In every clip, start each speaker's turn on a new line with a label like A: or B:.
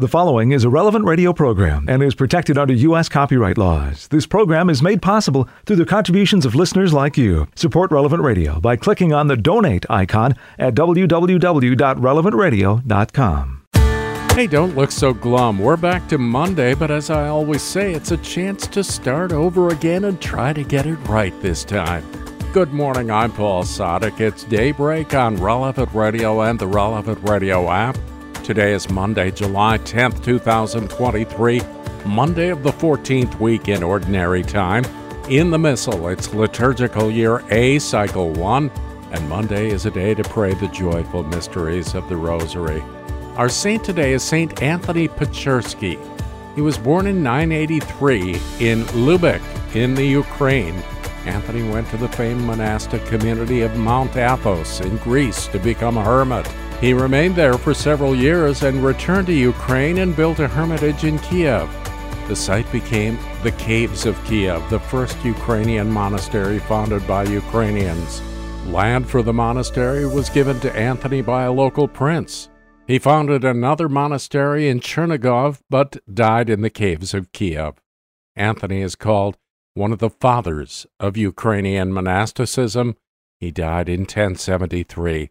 A: The following is a relevant radio program and is protected under U.S. copyright laws. This program is made possible through the contributions of listeners like you. Support Relevant Radio by clicking on the donate icon at www.relevantradio.com.
B: Hey, don't look so glum. We're back to Monday, but as I always say, it's a chance to start over again and try to get it right this time. Good morning, I'm Paul Sadek. It's daybreak on Relevant Radio and the Relevant Radio app. Today is Monday, July 10th, 2023, Monday of the 14th week in Ordinary Time. In the Missal, it's liturgical year A, cycle 1, and Monday is a day to pray the joyful mysteries of the Rosary. Our saint today is Saint Anthony Pechersky. He was born in 983 in Lubek in the Ukraine. Anthony went to the famed monastic community of Mount Athos in Greece to become a hermit. He remained there for several years and returned to Ukraine and built a hermitage in Kiev. The site became the Caves of Kiev, the first Ukrainian monastery founded by Ukrainians. Land for the monastery was given to Anthony by a local prince. He founded another monastery in Chernigov but died in the caves of Kiev. Anthony is called one of the fathers of Ukrainian monasticism. He died in 1073.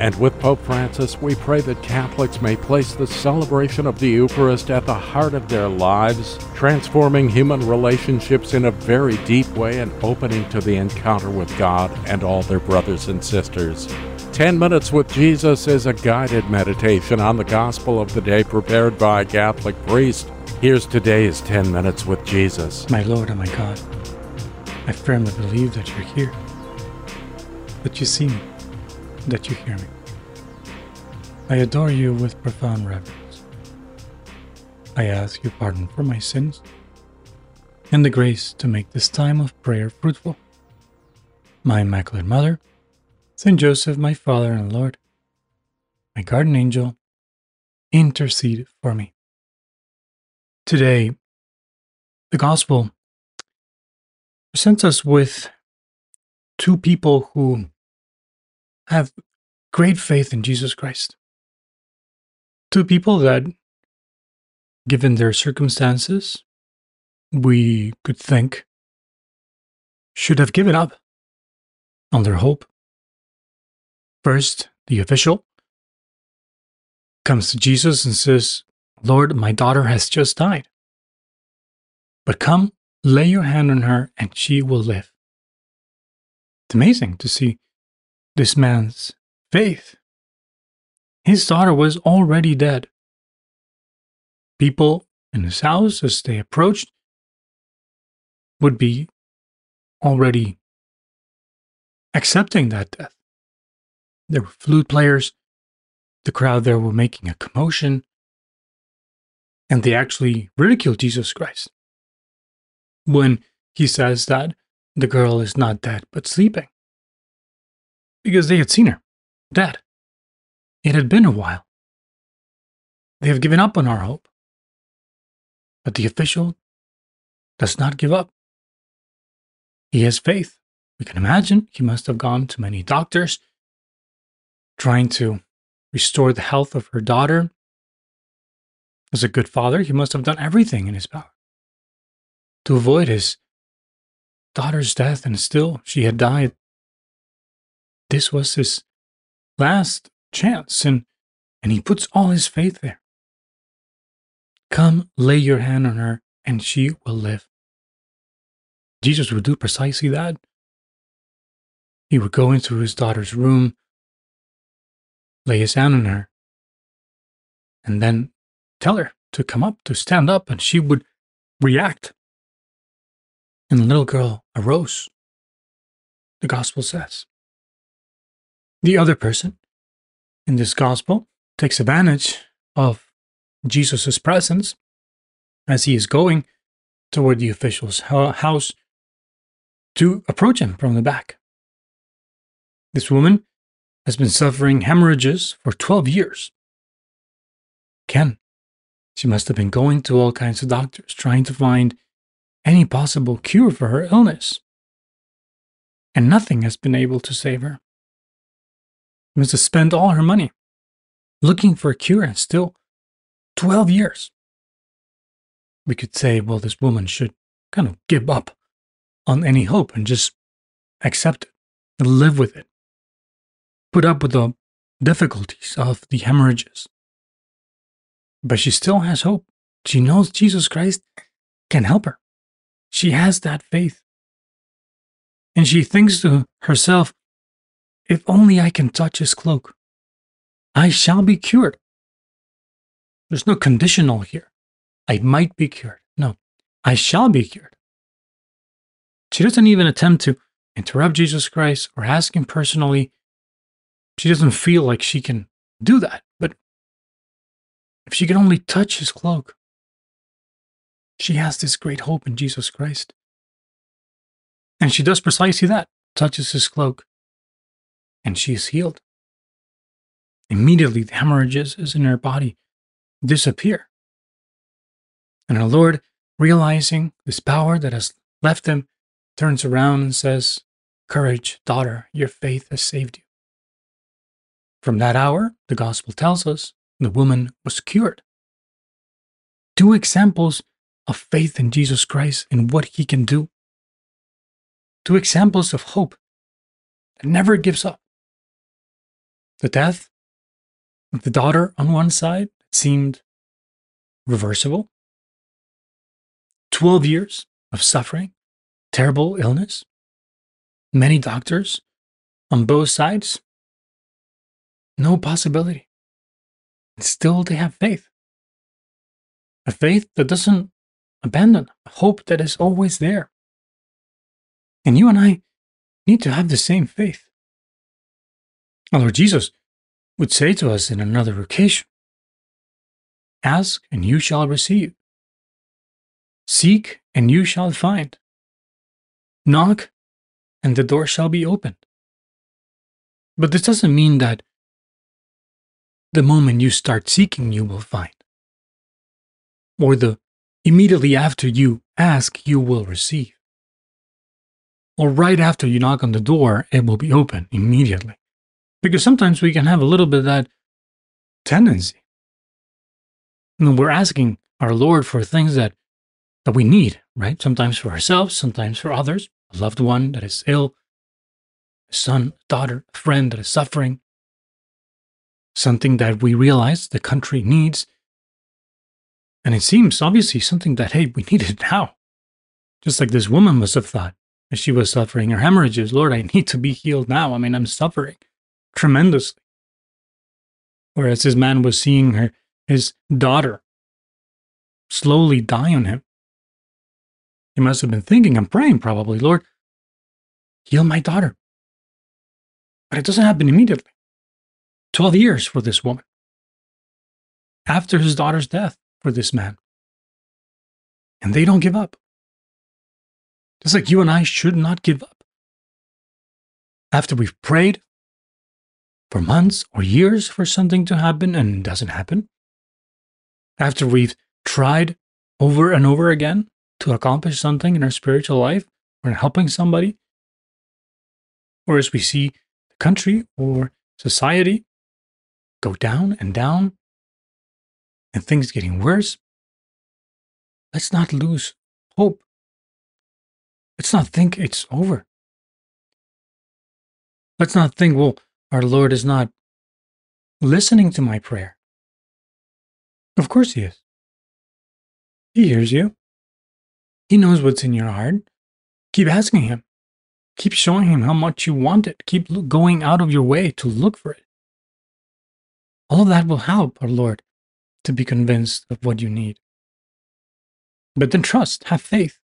B: And with Pope Francis, we pray that Catholics may place the celebration of the Eucharist at the heart of their lives, transforming human relationships in a very deep way and opening to the encounter with God and all their brothers and sisters. 10 Minutes with Jesus is a guided meditation on the gospel of the day prepared by a Catholic priest. Here's today's 10 Minutes with Jesus.
C: My Lord and my God, I firmly believe that you're here, that you see me that you hear me. I adore you with profound reverence. I ask your pardon for my sins and the grace to make this time of prayer fruitful. My Immaculate Mother, Saint Joseph, my Father and Lord, my guardian angel, intercede for me. Today, the Gospel presents us with two people who have great faith in Jesus Christ. Two people that, given their circumstances, we could think should have given up on their hope. First, the official comes to Jesus and says, Lord, my daughter has just died. But come, lay your hand on her, and she will live. It's amazing to see this man's faith. His daughter was already dead. People in his house, as they approached, would be already accepting that death. There were flute players. The crowd there were making a commotion. And they actually ridiculed Jesus Christ when he says that the girl is not dead but sleeping because they had seen her dead. It had been a while. They have given up on our hope. But the official does not give up. He has faith. We can imagine he must have gone to many doctors trying to restore the health of her daughter. As a good father, he must have done everything in his power to avoid his daughter's death, and still she had died this was his last chance, and, and he puts all his faith there. Come, lay your hand on her, and she will live. Jesus would do precisely that. He would go into his daughter's room, lay his hand on her, and then tell her to come up, to stand up, and she would react. And the little girl arose, the gospel says. The other person in this gospel takes advantage of Jesus' presence as he is going toward the official's house to approach him from the back. This woman has been suffering hemorrhages for 12 years. Ken, she must have been going to all kinds of doctors trying to find any possible cure for her illness. And nothing has been able to save her. Must have spent all her money looking for a cure and still 12 years. We could say, well, this woman should kind of give up on any hope and just accept it and live with it. Put up with the difficulties of the hemorrhages. But she still has hope. She knows Jesus Christ can help her. She has that faith. And she thinks to herself, if only I can touch his cloak, I shall be cured. There's no conditional here. I might be cured. No, I shall be cured. She doesn't even attempt to interrupt Jesus Christ or ask him personally. She doesn't feel like she can do that. But if she can only touch his cloak, she has this great hope in Jesus Christ. And she does precisely that touches his cloak, and she is healed. Immediately, the hemorrhages in her body disappear. And our Lord, realizing this power that has left him, turns around and says, Courage, daughter, your faith has saved you. From that hour, the gospel tells us, the woman was cured. Two examples of faith in Jesus Christ and what he can do. Two examples of hope that never gives up. The death of the daughter on one side seemed reversible. 12 years of suffering terrible illness, many doctors on both sides, no possibility. And still, they have faith. A faith that doesn't abandon, a hope that is always there. And you and I need to have the same faith. Our Lord Jesus would say to us in another occasion Ask, and you shall receive. Seek, and you shall find. Knock, and the door shall be opened. But this doesn't mean that the moment you start seeking, you will find. Or the immediately after you ask, you will receive. Or right after you knock on the door, it will be open immediately. Because sometimes we can have a little bit of that tendency. And we're asking our Lord for things that that we need, right? Sometimes for ourselves, sometimes for others, a loved one that is ill, a son, a daughter, a friend that is suffering, something that we realize the country needs. And it seems obviously something that, hey, we need it now. Just like this woman must have thought as she was suffering her hemorrhages, Lord, I need to be healed now. I mean, I'm suffering tremendously. Whereas his man was seeing her, his daughter slowly die on him. He must have been thinking and praying, probably, Lord, heal my daughter. But it doesn't happen immediately. 12 years for this woman. After his daughter's death for this man. And they don't give up. Just like you and I should not give up. After we've prayed for months or years for something to happen and it doesn't happen. After we've tried over and over again to accomplish something in our spiritual life or in helping somebody, or as we see the country or society go down and down and things getting worse, let's not lose hope. Let's not think it's over. Let's not think, well, our Lord is not listening to my prayer. Of course He is. He hears you. He knows what's in your heart. Keep asking Him. Keep showing Him how much you want it. Keep going out of your way to look for it. All of that will help our Lord to be convinced of what you need. But then trust, have faith.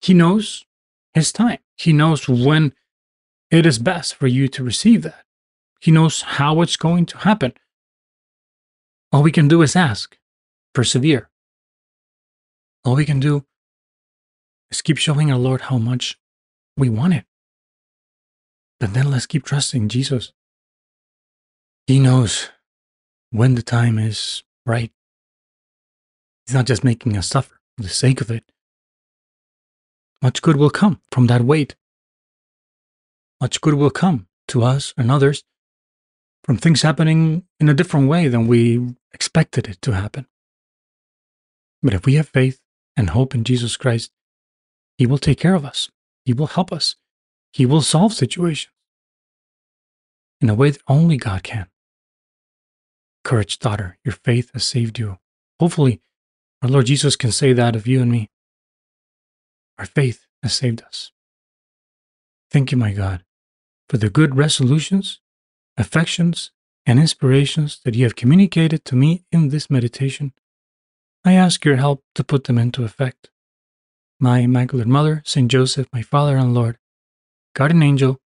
C: He knows His time, He knows when it is best for you to receive that. He knows how it's going to happen. All we can do is ask, persevere, All we can do is keep showing our Lord how much we want it. But then let's keep trusting Jesus. He knows when the time is right. He's not just making us suffer for the sake of it. Much good will come from that wait. Much good will come to us and others from things happening in a different way than we expected it to happen. But if we have faith and hope in Jesus Christ, He will take care of us. He will help us. He will solve situations in a way that only God can. Courage, daughter, your faith has saved you. Hopefully, our Lord Jesus can say that of you and me. Our faith has saved us. Thank you, my God, for the good resolutions, affections, and inspirations that you have communicated to me in this meditation. I ask your help to put them into effect. My Immaculate Mother, Saint Joseph, my Father and Lord, guardian angel,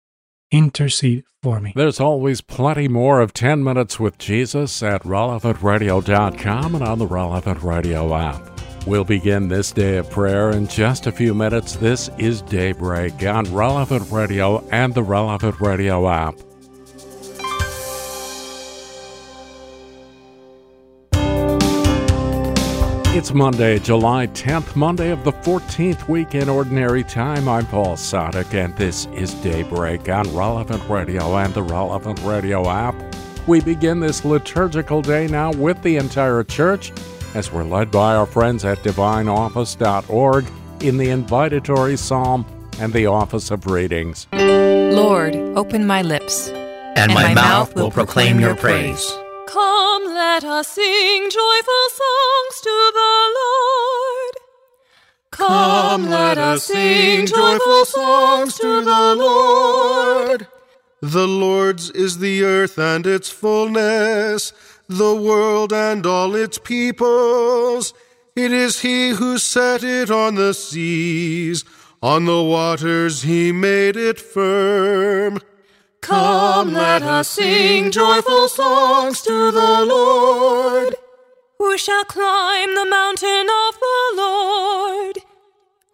C: intercede for me.
B: There's always plenty more of 10 Minutes with Jesus at relevantradio.com and on the Relevant Radio app. We'll begin this day of prayer in just a few minutes. This is Daybreak on Relevant Radio and the Relevant Radio app. It's Monday, July 10th, Monday of the 14th week in Ordinary Time. I'm Paul Sadek, and this is Daybreak on Relevant Radio and the Relevant Radio app. We begin this liturgical day now with the entire church as we're led by our friends at divineoffice.org in the invitatory psalm and the office of readings.
D: Lord, open my lips,
E: and, my, mouth will proclaim your praise.
F: Come, let us sing joyful songs to the Lord.
G: Come, let us sing joyful songs to the Lord. The Lord's is the earth and its fullness, the world and all its peoples. It is He who set it on the seas, on the waters He made it firm.
F: Come, let us sing joyful songs to the Lord. Who shall climb the mountain of the Lord?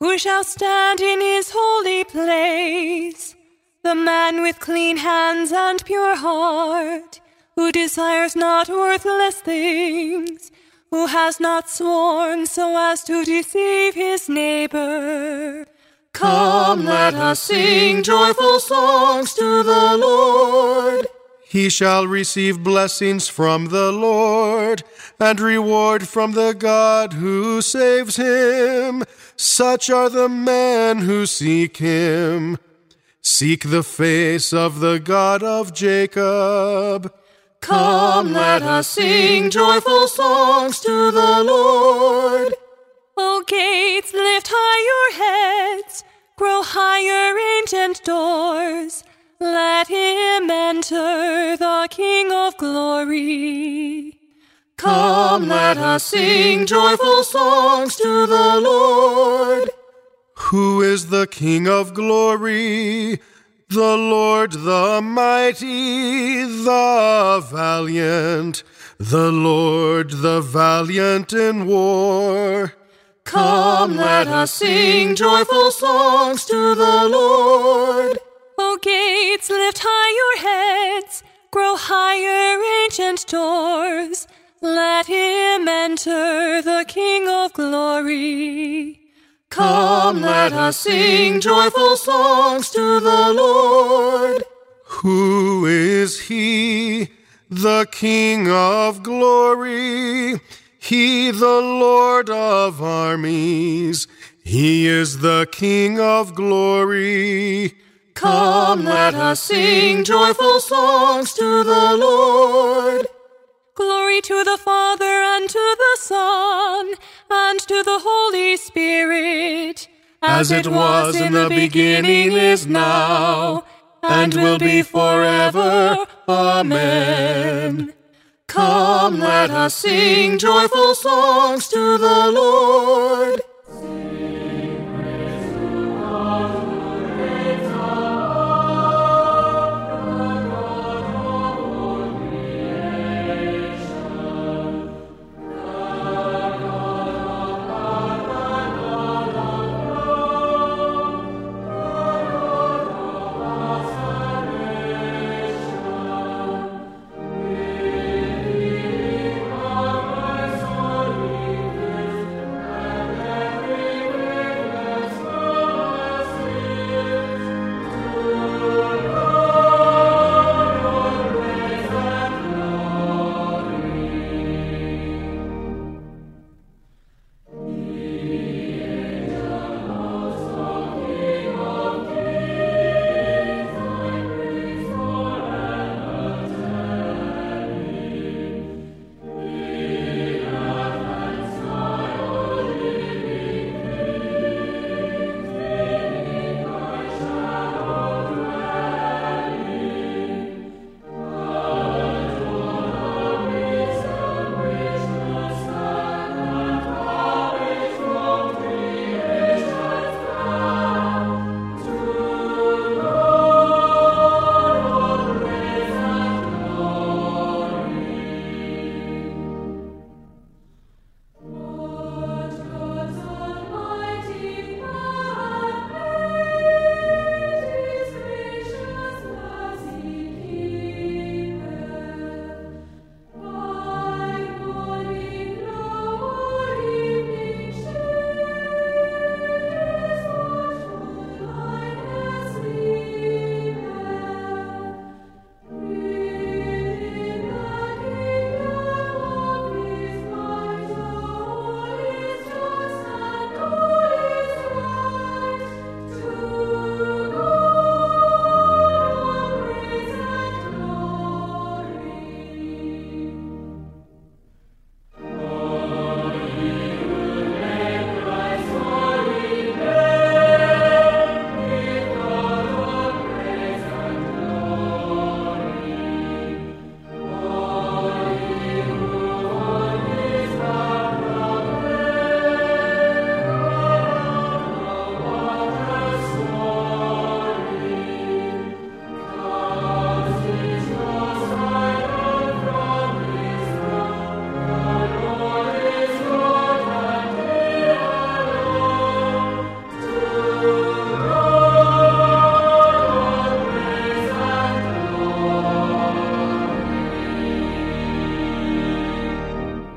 F: Who shall stand in his holy place? The man with clean hands and pure heart, who desires not worthless things, who has not sworn so as to deceive his neighbor. Come, let us sing joyful songs to the Lord.
G: He shall receive blessings from the Lord and reward from the God who saves him. Such are the men who seek him. Seek the face of the God of Jacob.
F: Come, let us sing joyful songs to the Lord. O gates, lift high your heads, grow higher, ancient doors. Let him enter, the King of glory. Come, let us sing joyful songs to the Lord.
G: Who is the King of glory? The Lord the mighty, the valiant, the Lord the valiant in war.
F: Come, let us sing joyful songs to the Lord. O gates, lift high your heads, grow higher, ancient doors. Let him enter, the King of glory. Come, let us sing joyful songs to the Lord.
G: Who is he, the King of glory? He, the Lord of armies. He is the King of glory.
F: Come, let us sing joyful songs to the Lord. Glory to the Father and to the Son and to the Holy Spirit,
G: as it was in the beginning, is now, and will be forever. Amen.
F: Come, let us sing joyful songs to the Lord.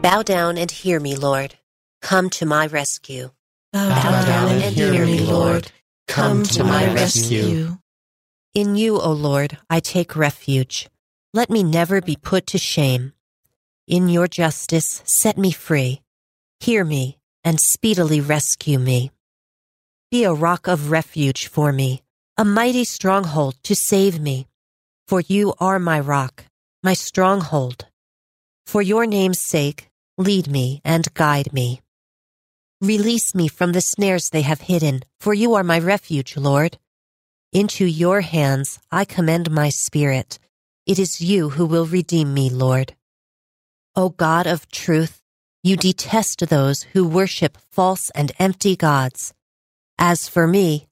H: Bow down and hear me, Lord. Come to my rescue.
F: Bow, Bow down and, and hear me, Lord. Come to my rescue.
H: In you, O Lord, I take refuge. Let me never be put to shame. In your justice, set me free. Hear me and speedily rescue me. Be a rock of refuge for me, a mighty stronghold to save me. For you are my rock, my stronghold. For your name's sake, lead me and guide me. Release me from the snares they have hidden, for you are my refuge, Lord. Into your hands I commend my spirit. It is you who will redeem me, Lord. O God of truth, you detest those who worship false and empty gods. As for me,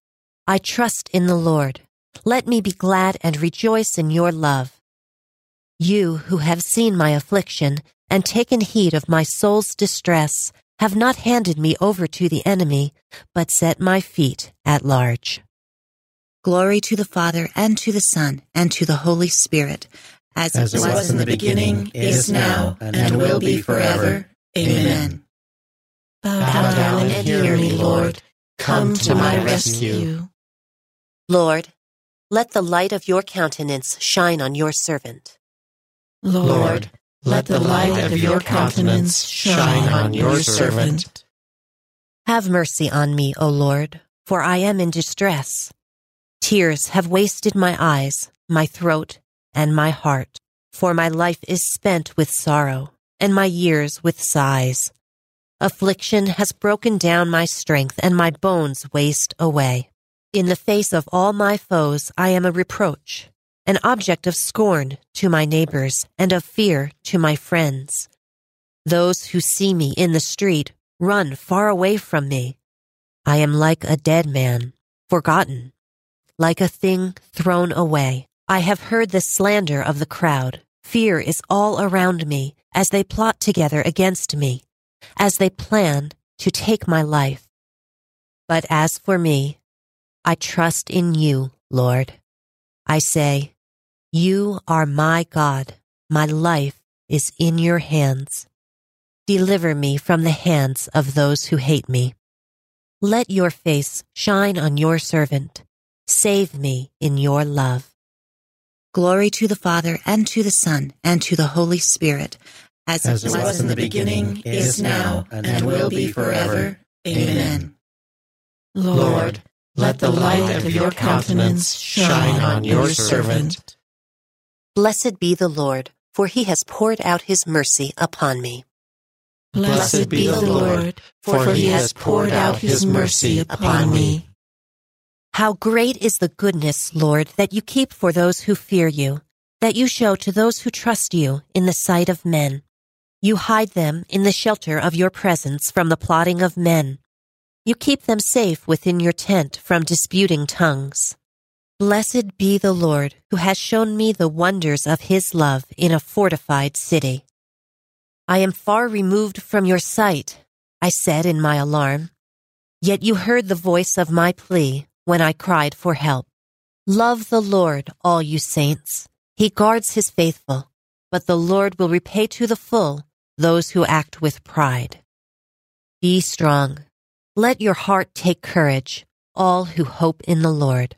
H: I trust in the Lord. Let me be glad and rejoice in your love. You who have seen my affliction and taken heed of my soul's distress have not handed me over to the enemy, but set my feet at large.
I: Glory to the Father, and to the Son, and to the Holy Spirit,
E: as, as it was, was in the beginning, is now, and, and will be forever. Amen.
F: Bow, Bow down and hear me, Lord. Come to my rescue.
H: Lord, let the light of your countenance shine on your servant.
F: Lord, let the light of your countenance shine on your servant.
H: Have mercy on me, O Lord, for I am in distress. Tears have wasted my eyes, my throat, and my heart, for my life is spent with sorrow, and my years with sighs. Affliction has broken down my strength, and my bones waste away. In the face of all my foes, I am a reproach, an object of scorn to my neighbors, and of fear to my friends. Those who see me in the street run far away from me. I am like a dead man, forgotten, like a thing thrown away. I have heard the slander of the crowd. Fear is all around me as they plot together against me, as they plan to take my life. But as for me, I trust in you, Lord. I say, You are my God. My life is in your hands. Deliver me from the hands of those who hate me. Let your face shine on your servant. Save me in your love.
I: Glory to the Father, and to the Son, and to the Holy Spirit,
E: as, as it was in the beginning, is now, and will be forever. Amen.
F: Lord, let the light of your countenance shine on your servant.
H: Blessed be the Lord, for he has poured out his mercy upon me.
F: Blessed be the Lord, for he has poured out his mercy upon me.
H: How great is the goodness, Lord, that you keep for those who fear you, that you show to those who trust you in the sight of men. You hide them in the shelter of your presence from the plotting of men. You keep them safe within your tent from disputing tongues. Blessed be the Lord, who has shown me the wonders of his love in a fortified city. I am far removed from your sight, I said in my alarm. Yet you heard the voice of my plea when I cried for help. Love the Lord, all you saints. He guards his faithful, but the Lord will repay to the full those who act with pride. Be strong. Let your heart take courage, all who hope in the Lord.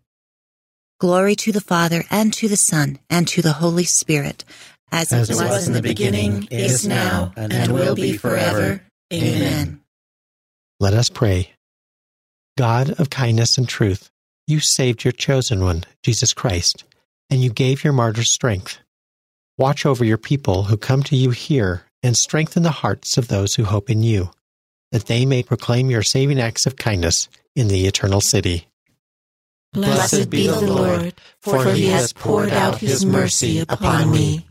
I: Glory to the Father, and to the Son, and to the Holy Spirit,
E: as, as it was, was in the beginning, is now, and, and will be forever. Amen.
J: Let us pray. God of kindness and truth, you saved your chosen one, Jesus Christ, and you gave your martyrs strength. Watch over your people who come to you here and strengthen the hearts of those who hope in you, that they may proclaim your saving acts of kindness in the eternal city.
F: Blessed be the Lord, for he has poured out his mercy upon me.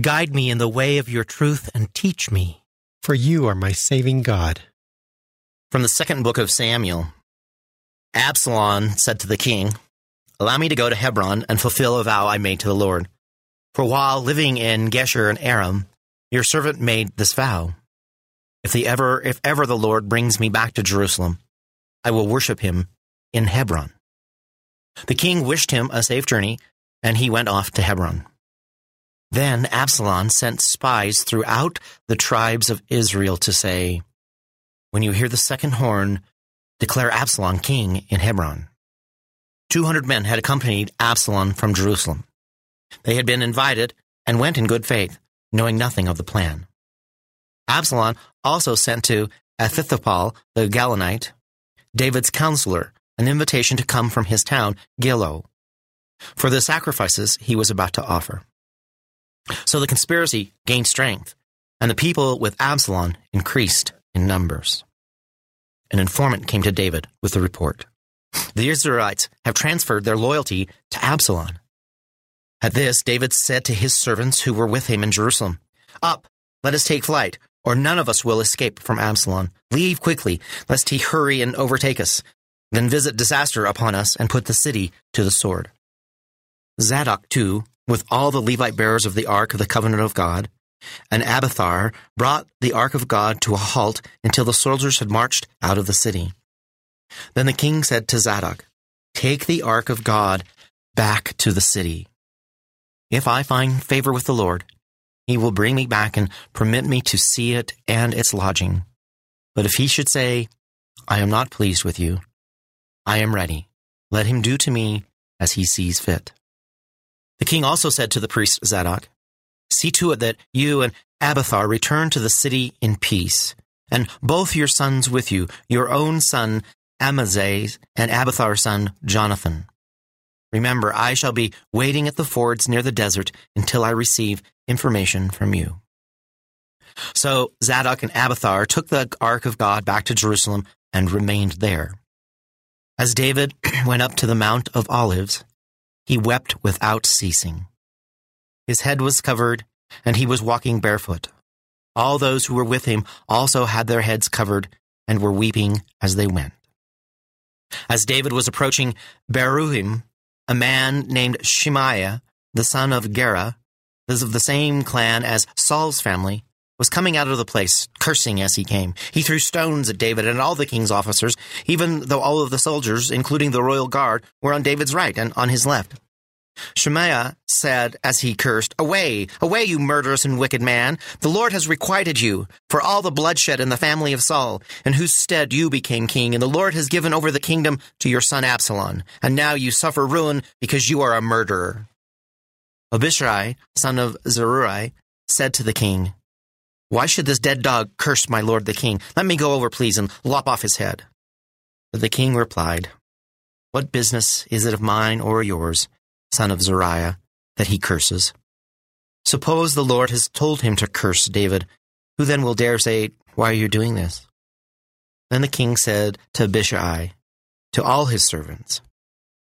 E: Guide me in the way of your truth and teach me.
J: For you are my saving God.
K: From the second book of Samuel Absalom said to the king, Allow me to go to Hebron and fulfill a vow I made to the Lord. For while living in Geshur and Aram, your servant made this vow. If, the ever, if ever the Lord brings me back to Jerusalem, I will worship him in Hebron. The king wished him a safe journey, and he went off to Hebron. Then Absalom sent spies throughout the tribes of Israel to say, When you hear the second horn, declare Absalom king in Hebron. 200 men had accompanied Absalom from Jerusalem. They had been invited and went in good faith, knowing nothing of the plan. Absalom also sent to Ahithophel the Gilonite, David's counselor, an invitation to come from his town, Gilo, for the sacrifices he was about to offer. So the conspiracy gained strength, and the people with Absalom increased in numbers. An informant came to David with the report. The Israelites have transferred their loyalty to Absalom. At this, David said to his servants who were with him in Jerusalem, Up, let us take flight, or none of us will escape from Absalom. Leave quickly, lest he hurry and overtake us, then visit disaster upon us and put the city to the sword. Zadok, too, with all the Levite bearers of the ark of the covenant of God, and Abiathar brought the ark of God to a halt until the soldiers had marched out of the city. Then the king said to Zadok, Take the ark of God back to the city. If I find favor with the Lord, he will bring me back and permit me to see it and its lodging. But if he should say, I am not pleased with you, I am ready. Let him do to me as he sees fit. The king also said to the priest Zadok, See to it that you and Abiathar return to the city in peace, and both your sons with you, your own son Ahimaaz and Abiathar's son Jonathan. Remember, I shall be waiting at the fords near the desert until I receive information from you. So Zadok and Abiathar took the ark of God back to Jerusalem and remained there. As David went up to the Mount of Olives, he wept without ceasing. His head was covered, and he was walking barefoot. All those who were with him also had their heads covered and were weeping as they went. As David was approaching Bahurim, a man named Shimei, the son of Gera, is of the same clan as Saul's family, was coming out of the place, cursing as he came. He threw stones at David and all the king's officers, even though all of the soldiers, including the royal guard, were on David's right and on his left. Shimei said as he cursed, Away, away, you murderous and wicked man! The Lord has requited you for all the bloodshed in the family of Saul, in whose stead you became king, and the Lord has given over the kingdom to your son Absalom, and now you suffer ruin because you are a murderer. Abishai, son of Zeruiah, said to the king, why should this dead dog curse my lord the king? Let me go over, please, and lop off his head. But the king replied, What business is it of mine or yours, son of Zeruiah, that he curses? Suppose the Lord has told him to curse David, who then will dare say, Why are you doing this? Then the king said to Abishai, to all his servants,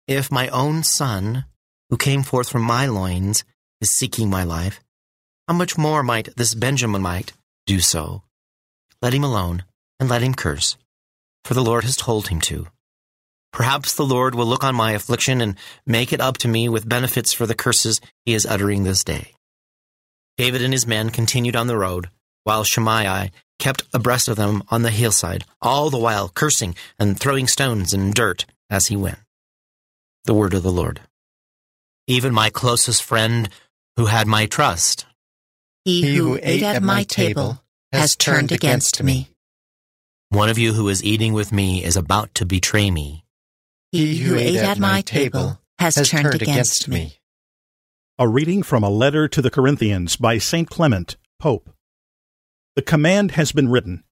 K: If my own son, who came forth from my loins, is seeking my life, how much more might this Benjaminite do so? Let him alone, and let him curse, for the Lord has told him to. Perhaps the Lord will look on my affliction and make it up to me with benefits for the curses he is uttering this day. David and his men continued on the road, while Shimei kept abreast of them on the hillside, all the while cursing and throwing stones and dirt as he went. The word of the Lord. Even my closest friend, who had my trust,
I: he who ate at my table has turned against me.
K: One of you who is eating with me is about to betray me.
I: He who ate at my table has turned against me.
L: A reading from a letter to the Corinthians by St. Clement, Pope. The command has been written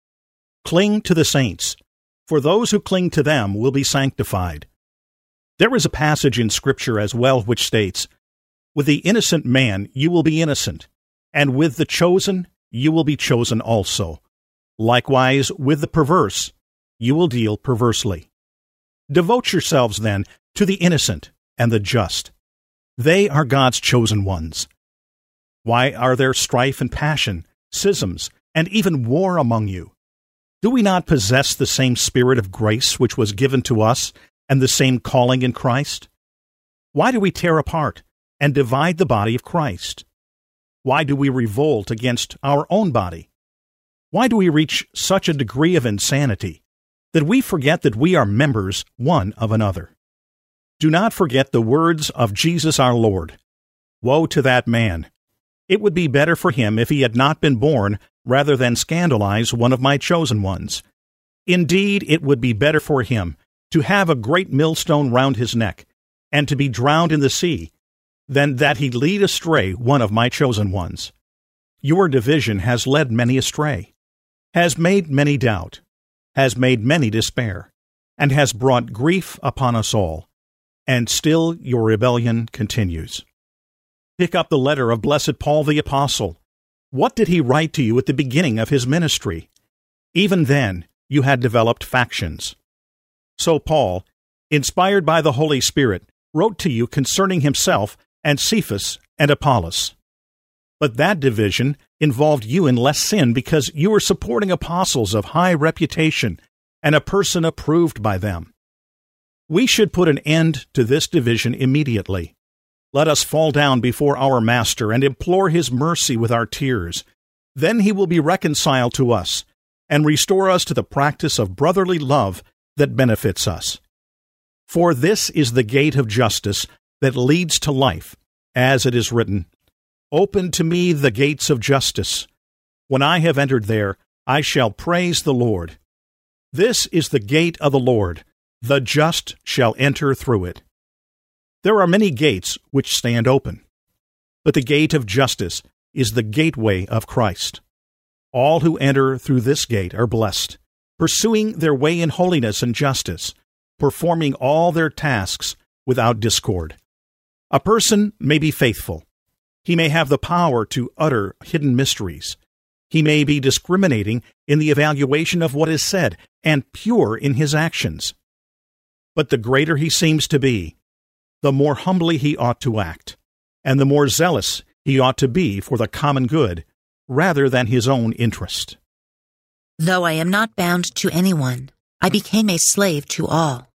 L: Cling to the saints, for those who cling to them will be sanctified. There is a passage in Scripture as well which states, With the innocent man you will be innocent and with the chosen you will be chosen also. Likewise, with the perverse you will deal perversely. Devote yourselves, then, to the innocent and the just. They are God's chosen ones. Why are there strife and passion, schisms, and even war among you? Do we not possess the same spirit of grace which was given to us, and the same calling in Christ? Why do we tear apart and divide the body of Christ? Why do we revolt against our own body? Why do we reach such a degree of insanity that we forget that we are members one of another? Do not forget the words of Jesus our Lord Woe to that man It would be better for him if he had not been born rather than scandalize one of my chosen ones. Indeed, it would be better for him to have a great millstone round his neck and to be drowned in the sea than that he lead astray one of my chosen ones. Your division has led many astray, has made many doubt, has made many despair, and has brought grief upon us all. And still your rebellion continues. Pick up the letter of blessed Paul the Apostle. What did he write to you at the beginning of his ministry? Even then, you had developed factions. So Paul, inspired by the Holy Spirit, wrote to you concerning himself and Cephas and Apollos. But that division involved you in less sin because you were supporting apostles of high reputation and a person approved by them. We should put an end to this division immediately. Let us fall down before our Master and implore his mercy with our tears. Then he will be reconciled to us and restore us to the practice of brotherly love that benefits us. For this is the gate of justice that leads to life, as it is written Open to me the gates of justice. When I have entered there, I shall praise the Lord. This is the gate of the Lord. The just shall enter through it. There are many gates which stand open, but the gate of justice is the gateway of Christ. All who enter through this gate are blessed, pursuing their way in holiness and justice, performing all their tasks without discord. A person may be faithful. He may have the power to utter hidden mysteries. He may be discriminating in the evaluation of what is said and pure in his actions. But the greater he seems to be, the more humbly he ought to act, and the more zealous he ought to be for the common good rather than his own interest.
I: Though I am not bound to anyone, I became a slave to all.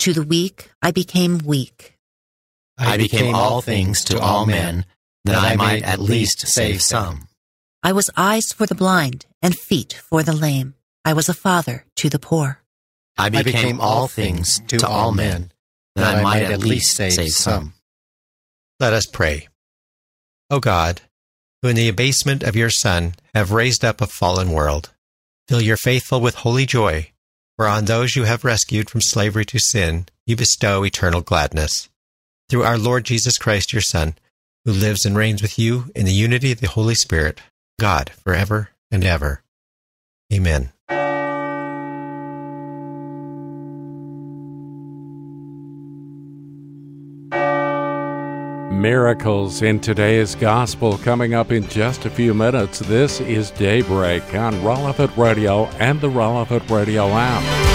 I: To the weak, I became weak.
K: I became all things to all men, that I might at least save some.
I: I was eyes for the blind and feet for the lame. I was a father to the poor.
K: I became all things to all men, that I might at least save some.
J: Let us pray. O God, who in the abasement of your Son have raised up a fallen world, fill your faithful with holy joy, for on those you have rescued from slavery to sin, you bestow eternal gladness. Through our Lord Jesus Christ, your Son, who lives and reigns with you in the unity of the Holy Spirit, God, forever and ever. Amen.
B: Miracles in today's gospel coming up in just a few minutes. This is Daybreak on Relevant Radio and the Relevant Radio app.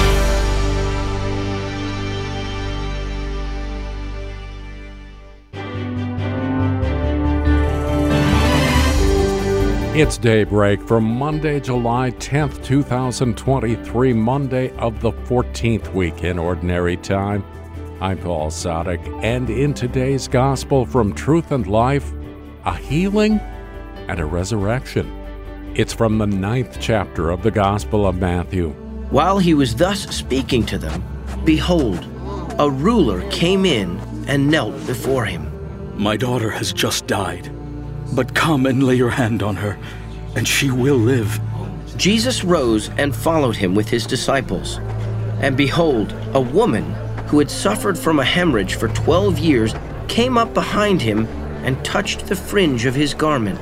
B: It's Daybreak for Monday, July 10th, 2023, Monday of the 14th week in Ordinary Time. I'm Paul Sadek, and in today's Gospel from Truth and Life, a healing and a resurrection. It's from the ninth chapter of the Gospel of Matthew.
M: While he was thus speaking to them, behold, a ruler came in and knelt before him.
N: My daughter has just died, but come and lay your hand on her, and she will live.
M: Jesus rose and followed him with his disciples. And behold, a woman who had suffered from a hemorrhage for 12 years, came up behind him and touched the fringe of his garment.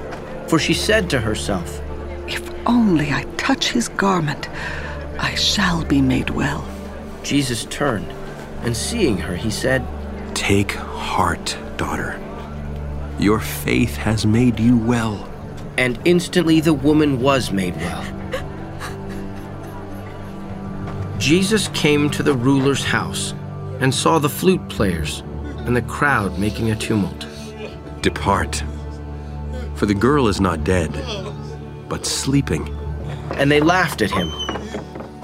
M: For she said to herself,
O: If only I touch his garment, I shall be made well.
M: Jesus turned, and seeing her, he said,
P: Take heart, daughter. Your faith has made you well.
M: And instantly the woman was made well. Jesus came to the ruler's house and saw the flute players and the crowd making a tumult.
P: Depart, for the girl is not dead, but sleeping.
M: And they laughed at him.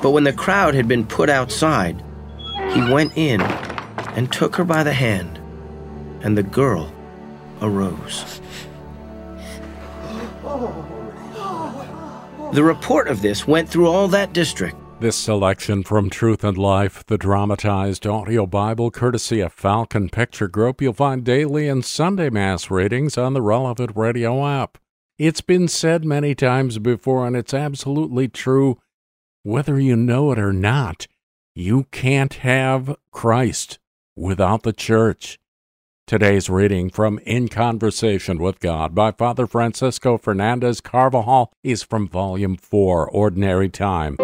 M: But when the crowd had been put outside, he went in and took her by the hand, and the girl arose. The report of this went through all that district
B: This selection from Truth and Life, the dramatized audio Bible courtesy of Falcon Picture Group, you'll find daily and Sunday Mass readings on the relevant radio app. It's been said many times before, and it's absolutely true. Whether you know it or not, you can't have Christ without the church. Today's reading from In Conversation with God by Father Francisco Fernandez Carvajal is from Volume 4, Ordinary Time.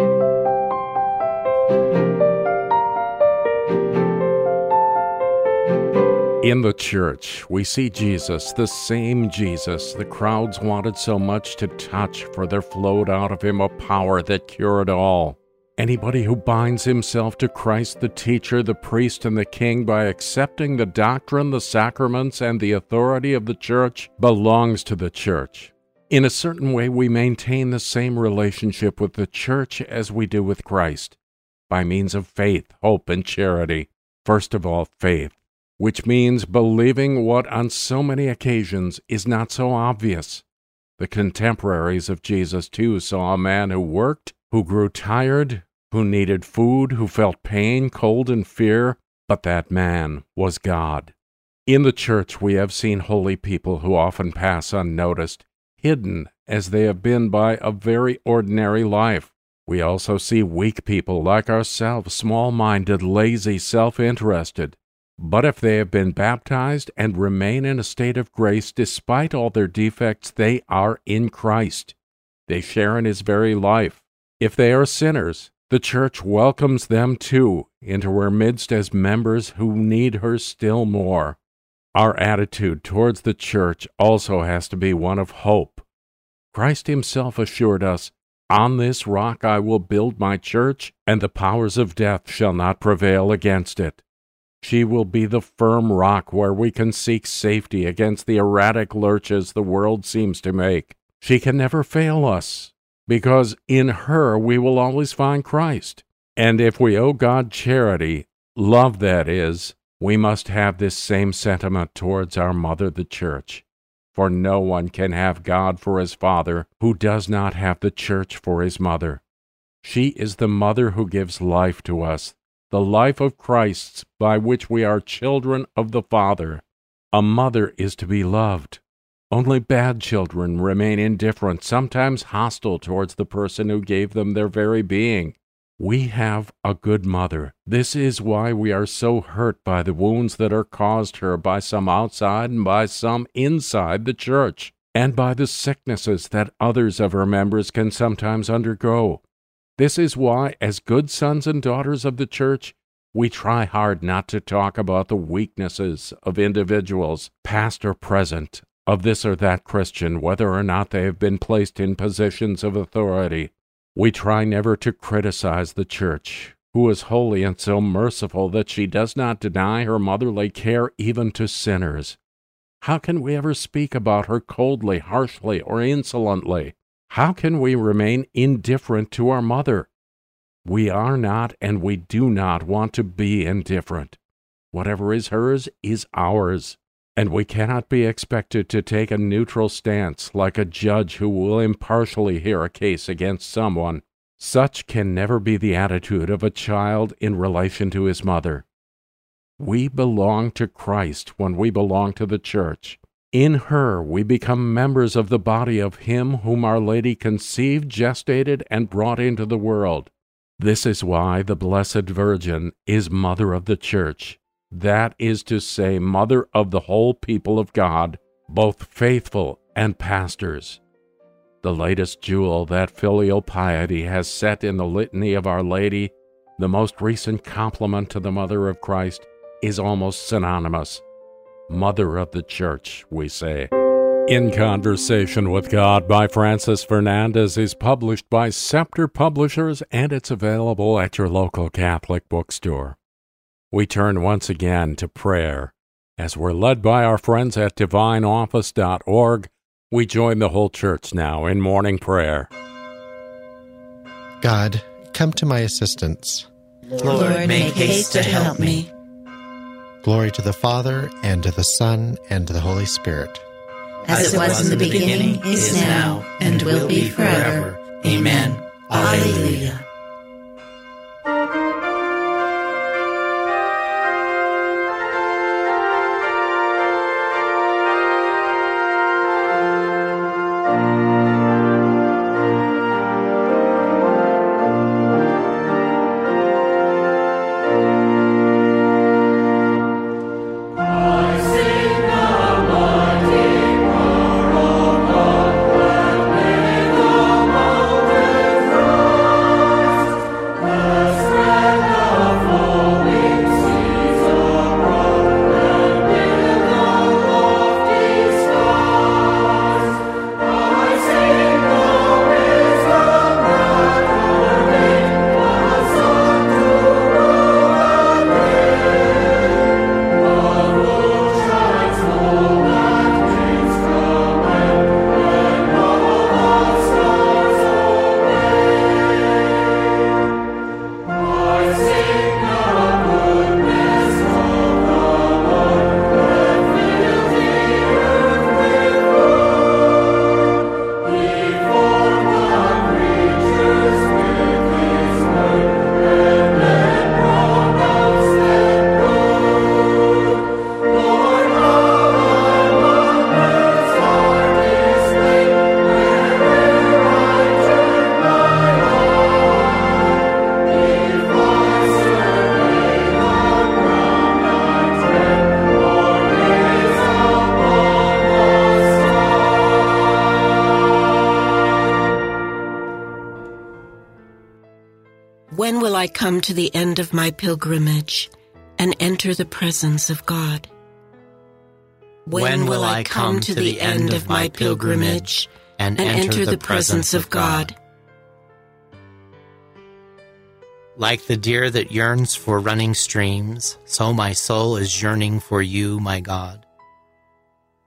B: In the church, we see Jesus, the same Jesus the crowds wanted so much to touch, for there flowed out of him a power that cured all. Anybody who binds himself to Christ, the teacher, the priest, and the king by accepting the doctrine, the sacraments, and the authority of the church belongs to the church. In a certain way, we maintain the same relationship with the church as we do with Christ, by means of faith, hope, and charity. First of all, faith which means believing what on so many occasions is not so obvious. The contemporaries of Jesus, too, saw a man who worked, who grew tired, who needed food, who felt pain, cold, and fear, but that man was God. In the church, we have seen holy people who often pass unnoticed, hidden as they have been by a very ordinary life. We also see weak people like ourselves, small minded, lazy, self interested, but if they have been baptized and remain in a state of grace despite all their defects, they are in Christ. They share in his very life. If they are sinners, the church welcomes them too into her midst as members who need her still more. Our attitude towards the church also has to be one of hope. Christ himself assured us, On this rock I will build my church, and the powers of death shall not prevail against it. She will be the firm rock where we can seek safety against the erratic lurches the world seems to make. She can never fail us, because in her we will always find Christ. And if we owe God charity, love that is, we must have this same sentiment towards our mother, the church. For no one can have God for his father who does not have the church for his mother. She is the mother who gives life to us, the life of Christ by which we are children of the Father. A mother is to be loved. Only bad children remain indifferent, sometimes hostile towards the person who gave them their very being. We have a good mother. This is why we are so hurt by the wounds that are caused her by some outside and by some inside the church, and by the sicknesses that others of her members can sometimes undergo. This is why, as good sons and daughters of the church, we try hard not to talk about the weaknesses of individuals, past or present, of this or that Christian, whether or not they have been placed in positions of authority. We try never to criticize the church, who is holy and so merciful that she does not deny her motherly care even to sinners. How can we ever speak about her coldly, harshly, or insolently? How can we remain indifferent to our mother? We are not and we do not want to be indifferent. Whatever is hers is ours, and we cannot be expected to take a neutral stance like a judge who will impartially hear a case against someone. Such can never be the attitude of a child in relation to his mother. We belong to Christ when we belong to the church. In her we become members of the body of Him whom Our Lady conceived, gestated, and brought into the world. This is why the Blessed Virgin is Mother of the Church, that is to say, Mother of the whole people of God, both faithful and pastors. The latest jewel that filial piety has set in the litany of Our Lady, the most recent compliment to the Mother of Christ, is almost synonymous Mother of the Church, we say. In Conversation with God by Francis Fernandez is published by Scepter Publishers and it's available at your local Catholic bookstore. We turn once again to prayer. As we're led by our friends at divineoffice.org, we join the whole church now in morning prayer.
J: God, come to my assistance.
E: Lord, make haste to help me.
J: Glory to the Father, and to the Son, and to the Holy Spirit.
E: As it was in the beginning, is now, and will be forever. Amen. Alleluia.
Q: Come to the end of my pilgrimage and enter the presence of God?
K: When will I come to the end of my pilgrimage and enter the presence of God? Like the deer that yearns for running streams, so my soul is yearning for you, my God.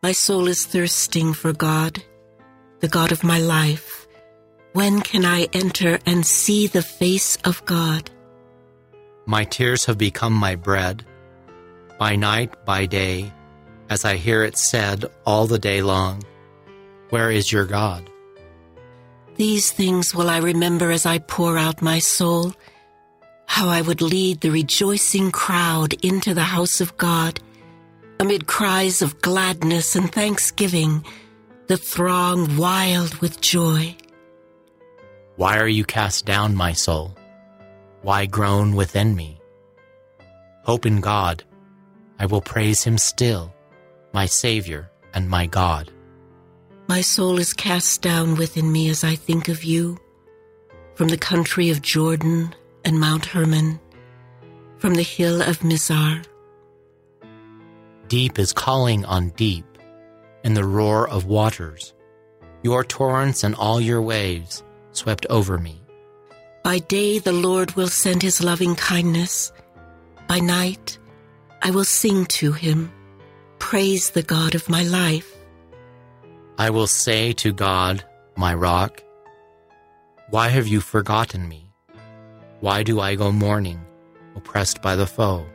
Q: My soul is thirsting for God, the God of my life. When can I enter and see the face of God?
K: My tears have become my bread, by night, by day, as I hear it said all the day long, Where is your God?
Q: These things will I remember as I pour out my soul, how I would lead the rejoicing crowd into the house of God, amid cries of gladness and thanksgiving, the throng wild with joy.
K: Why are you cast down, my soul? Why groan within me? Hope in God. I will praise him still, my Savior and my God.
Q: My soul is cast down within me as I think of you, from the country of Jordan and Mount Hermon, from the hill of Mizar.
K: Deep is calling on deep in the roar of waters. Your torrents and all your waves swept over me.
Q: By day the Lord will send his loving kindness. By night I will sing to him, praise the God of my life.
K: I will say to God, my rock, Why have you forgotten me? Why do I go mourning, oppressed by the foe?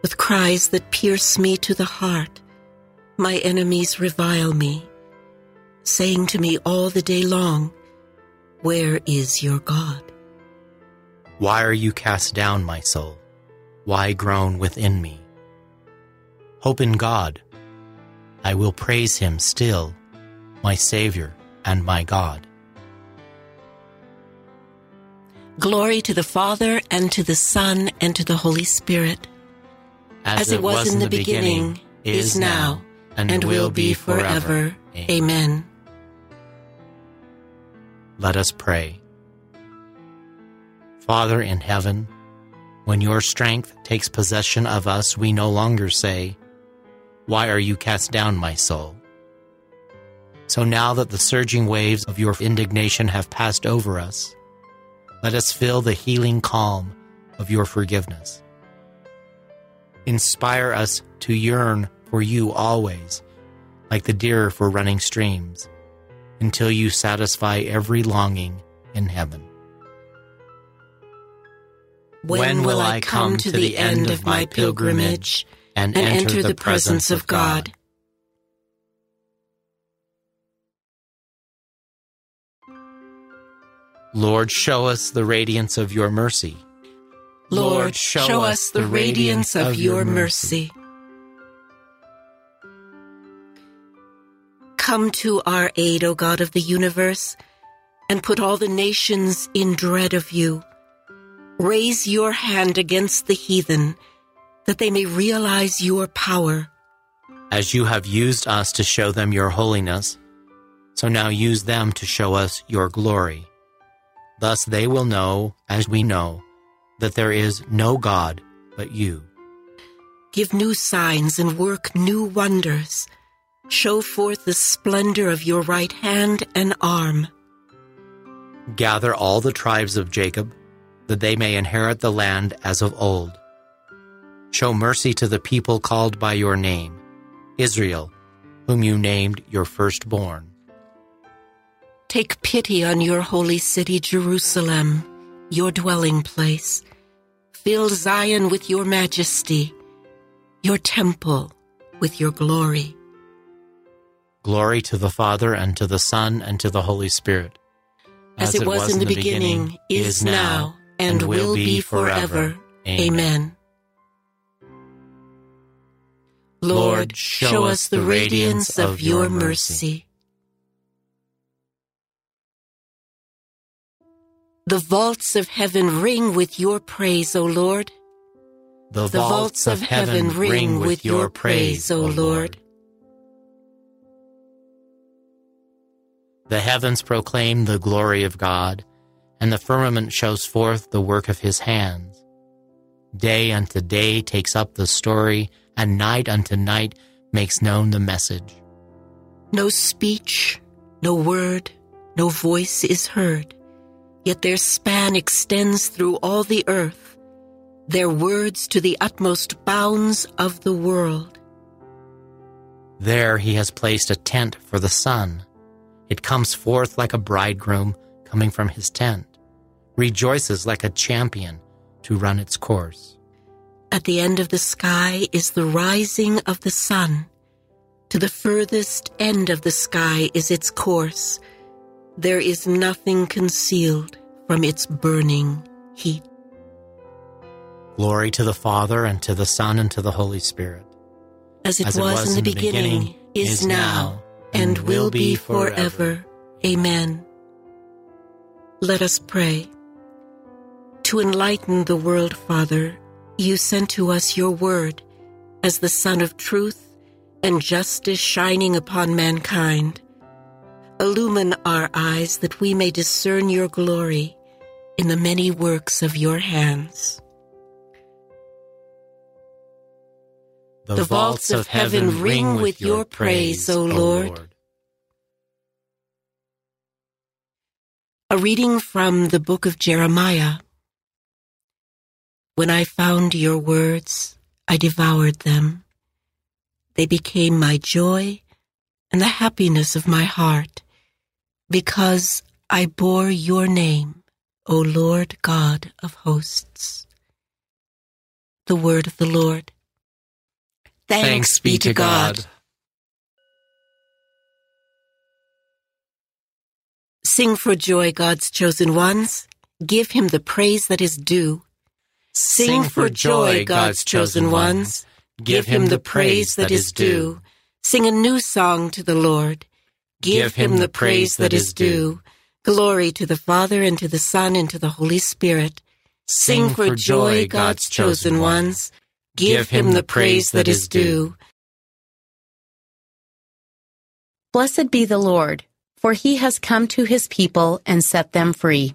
Q: With cries that pierce me to the heart, my enemies revile me, saying to me all the day long, Where is your God?
K: Why are you cast down, my soul? Why groan within me? Hope in God. I will praise him still, my Savior and my God.
Q: Glory to the Father, and to the Son, and to the Holy Spirit.
K: As, it was, in the beginning, is now, and, will be forever.
Q: Amen.
K: Let us pray. Father in heaven, when your strength takes possession of us, we no longer say, Why are you cast down, my soul? So now that the surging waves of your indignation have passed over us, let us feel the healing calm of your forgiveness. Inspire us to yearn for you always, like the deer for running streams, until you satisfy every longing in heaven.
Q: When will I come to the end of my pilgrimage and enter the presence of God?
K: Lord, show us the radiance of your mercy.
Q: Lord, show us the radiance of your mercy. Come to our aid, O God of the universe, and put all the nations in dread of you. Raise your hand against the heathen, that they may realize your power.
K: As you have used us to show them your holiness, so now use them to show us your glory. Thus they will know, as we know, that there is no God but you.
Q: Give new signs and work new wonders. Show forth the splendor of your right hand and arm.
K: Gather all the tribes of Jacob, that they may inherit the land as of old. Show mercy to the people called by your name, Israel, whom you named your firstborn.
Q: Take pity on your holy city, Jerusalem, your dwelling place. Fill Zion with your majesty, your temple with your glory.
K: Glory to the Father, and to the Son, and to the Holy Spirit.
Q: As, it was, in the beginning, is now, and will be forever. Amen. Lord, show us the radiance of your mercy. The vaults of heaven ring with your praise, O Lord.
K: The vaults of heaven ring with your praise, O Lord. The heavens proclaim the glory of God, and the firmament shows forth the work of his hands. Day unto day takes up the story, and night unto night makes known the message.
Q: No speech, no word, no voice is heard, yet their span extends through all the earth, their words to the utmost bounds of the world.
K: There he has placed a tent for the sun. It comes forth like a bridegroom coming from his tent, rejoices like a champion to run its course.
Q: At the end of the sky is the rising of the sun. To the furthest end of the sky is its course. There is nothing concealed from its burning heat.
K: Glory to the Father, and to the Son, and to the Holy Spirit.
Q: As it, was, in the beginning, is now, and will be forever. Amen. Let us pray. To enlighten the world, Father, you sent to us your word as the Sun of truth and justice shining upon mankind. Illumine our eyes that we may discern your glory in the many works of your hands.
K: The, vaults of heaven ring with your praise, O Lord.
Q: A reading from the book of Jeremiah. When I found your words, I devoured them. They became my joy and the happiness of my heart, because I bore your name, O Lord God of hosts. The word of the Lord.
K: Thanks be to God.
Q: Sing for joy, God's chosen ones. Give him the praise that is due. Sing for joy, God's chosen ones. Give him the praise that is due. Sing a new song to the Lord. Give him the praise that is due. Glory to the Father, and to the Son, and to the Holy Spirit. Sing for joy, God's chosen ones. Give him the praise that is due.
R: Blessed be the Lord, for he has come to his people and set them free.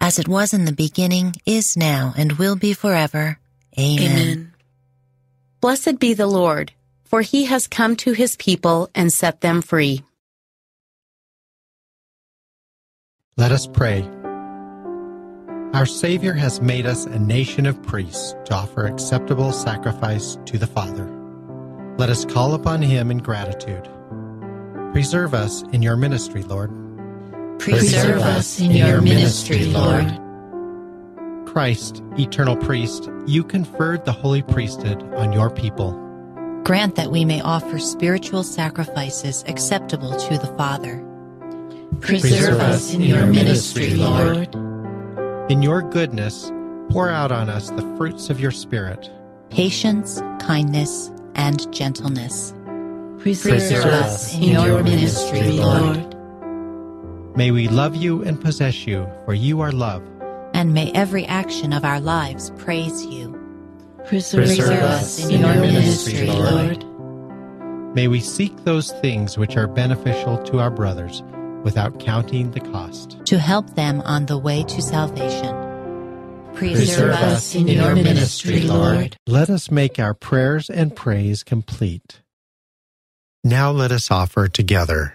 H: As it was in the beginning, is now, and will be forever. Amen.
Q: Amen.
R: Blessed be the Lord, for he has come to his people and set them free.
J: Let us pray. Our Savior has made us a nation of priests to offer acceptable sacrifice to the Father. Let us call upon him in gratitude. Preserve us in your ministry, Lord.
Q: Preserve us in your ministry, Lord.
J: Christ, eternal priest, you conferred the holy priesthood on your people.
S: Grant that we may offer spiritual sacrifices acceptable to the Father.
Q: Preserve us in your ministry, Lord.
J: In your goodness, pour out on us the fruits of your Spirit
S: patience, kindness, and gentleness.
Q: Preserve us in your ministry, Lord.
J: May we love you and possess you, for you are love.
S: and may every action of our lives praise you.
Q: Preserve, Preserve us in your ministry, Lord.
J: May we seek those things which are beneficial to our brothers without counting the cost.
S: To help them on the way to salvation.
Q: Preserve us in your ministry, Lord.
J: Let us make our prayers and praise complete. Now let us offer together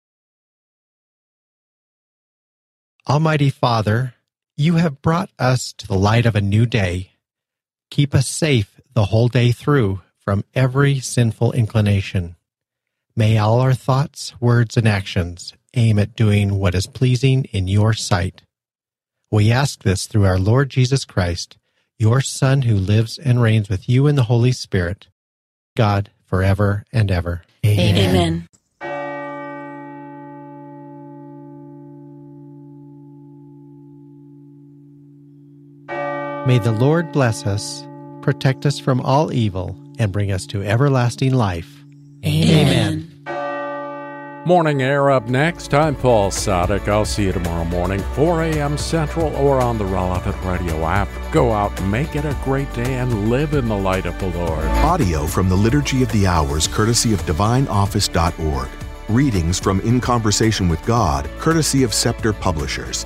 J: Almighty Father, you have brought us to the light of a new day. Keep us safe the whole day through from every sinful inclination. May all our thoughts, words, and actions aim at doing what is pleasing in your sight. We ask this through our Lord Jesus Christ, your Son, who lives and reigns with you in the Holy Spirit, God, forever and ever.
Q: Amen.
J: May the Lord bless us, protect us from all evil, and bring us to everlasting life.
Q: Amen. Amen.
B: Morning Air up next. I'm Paul Sadek. I'll see you tomorrow morning, 4 a.m. Central or on the relevant radio app. Go out, make it a great day, and live in the light of the Lord.
T: Audio from the Liturgy of the Hours, courtesy of DivineOffice.org. Readings from In Conversation with God, courtesy of Scepter Publishers.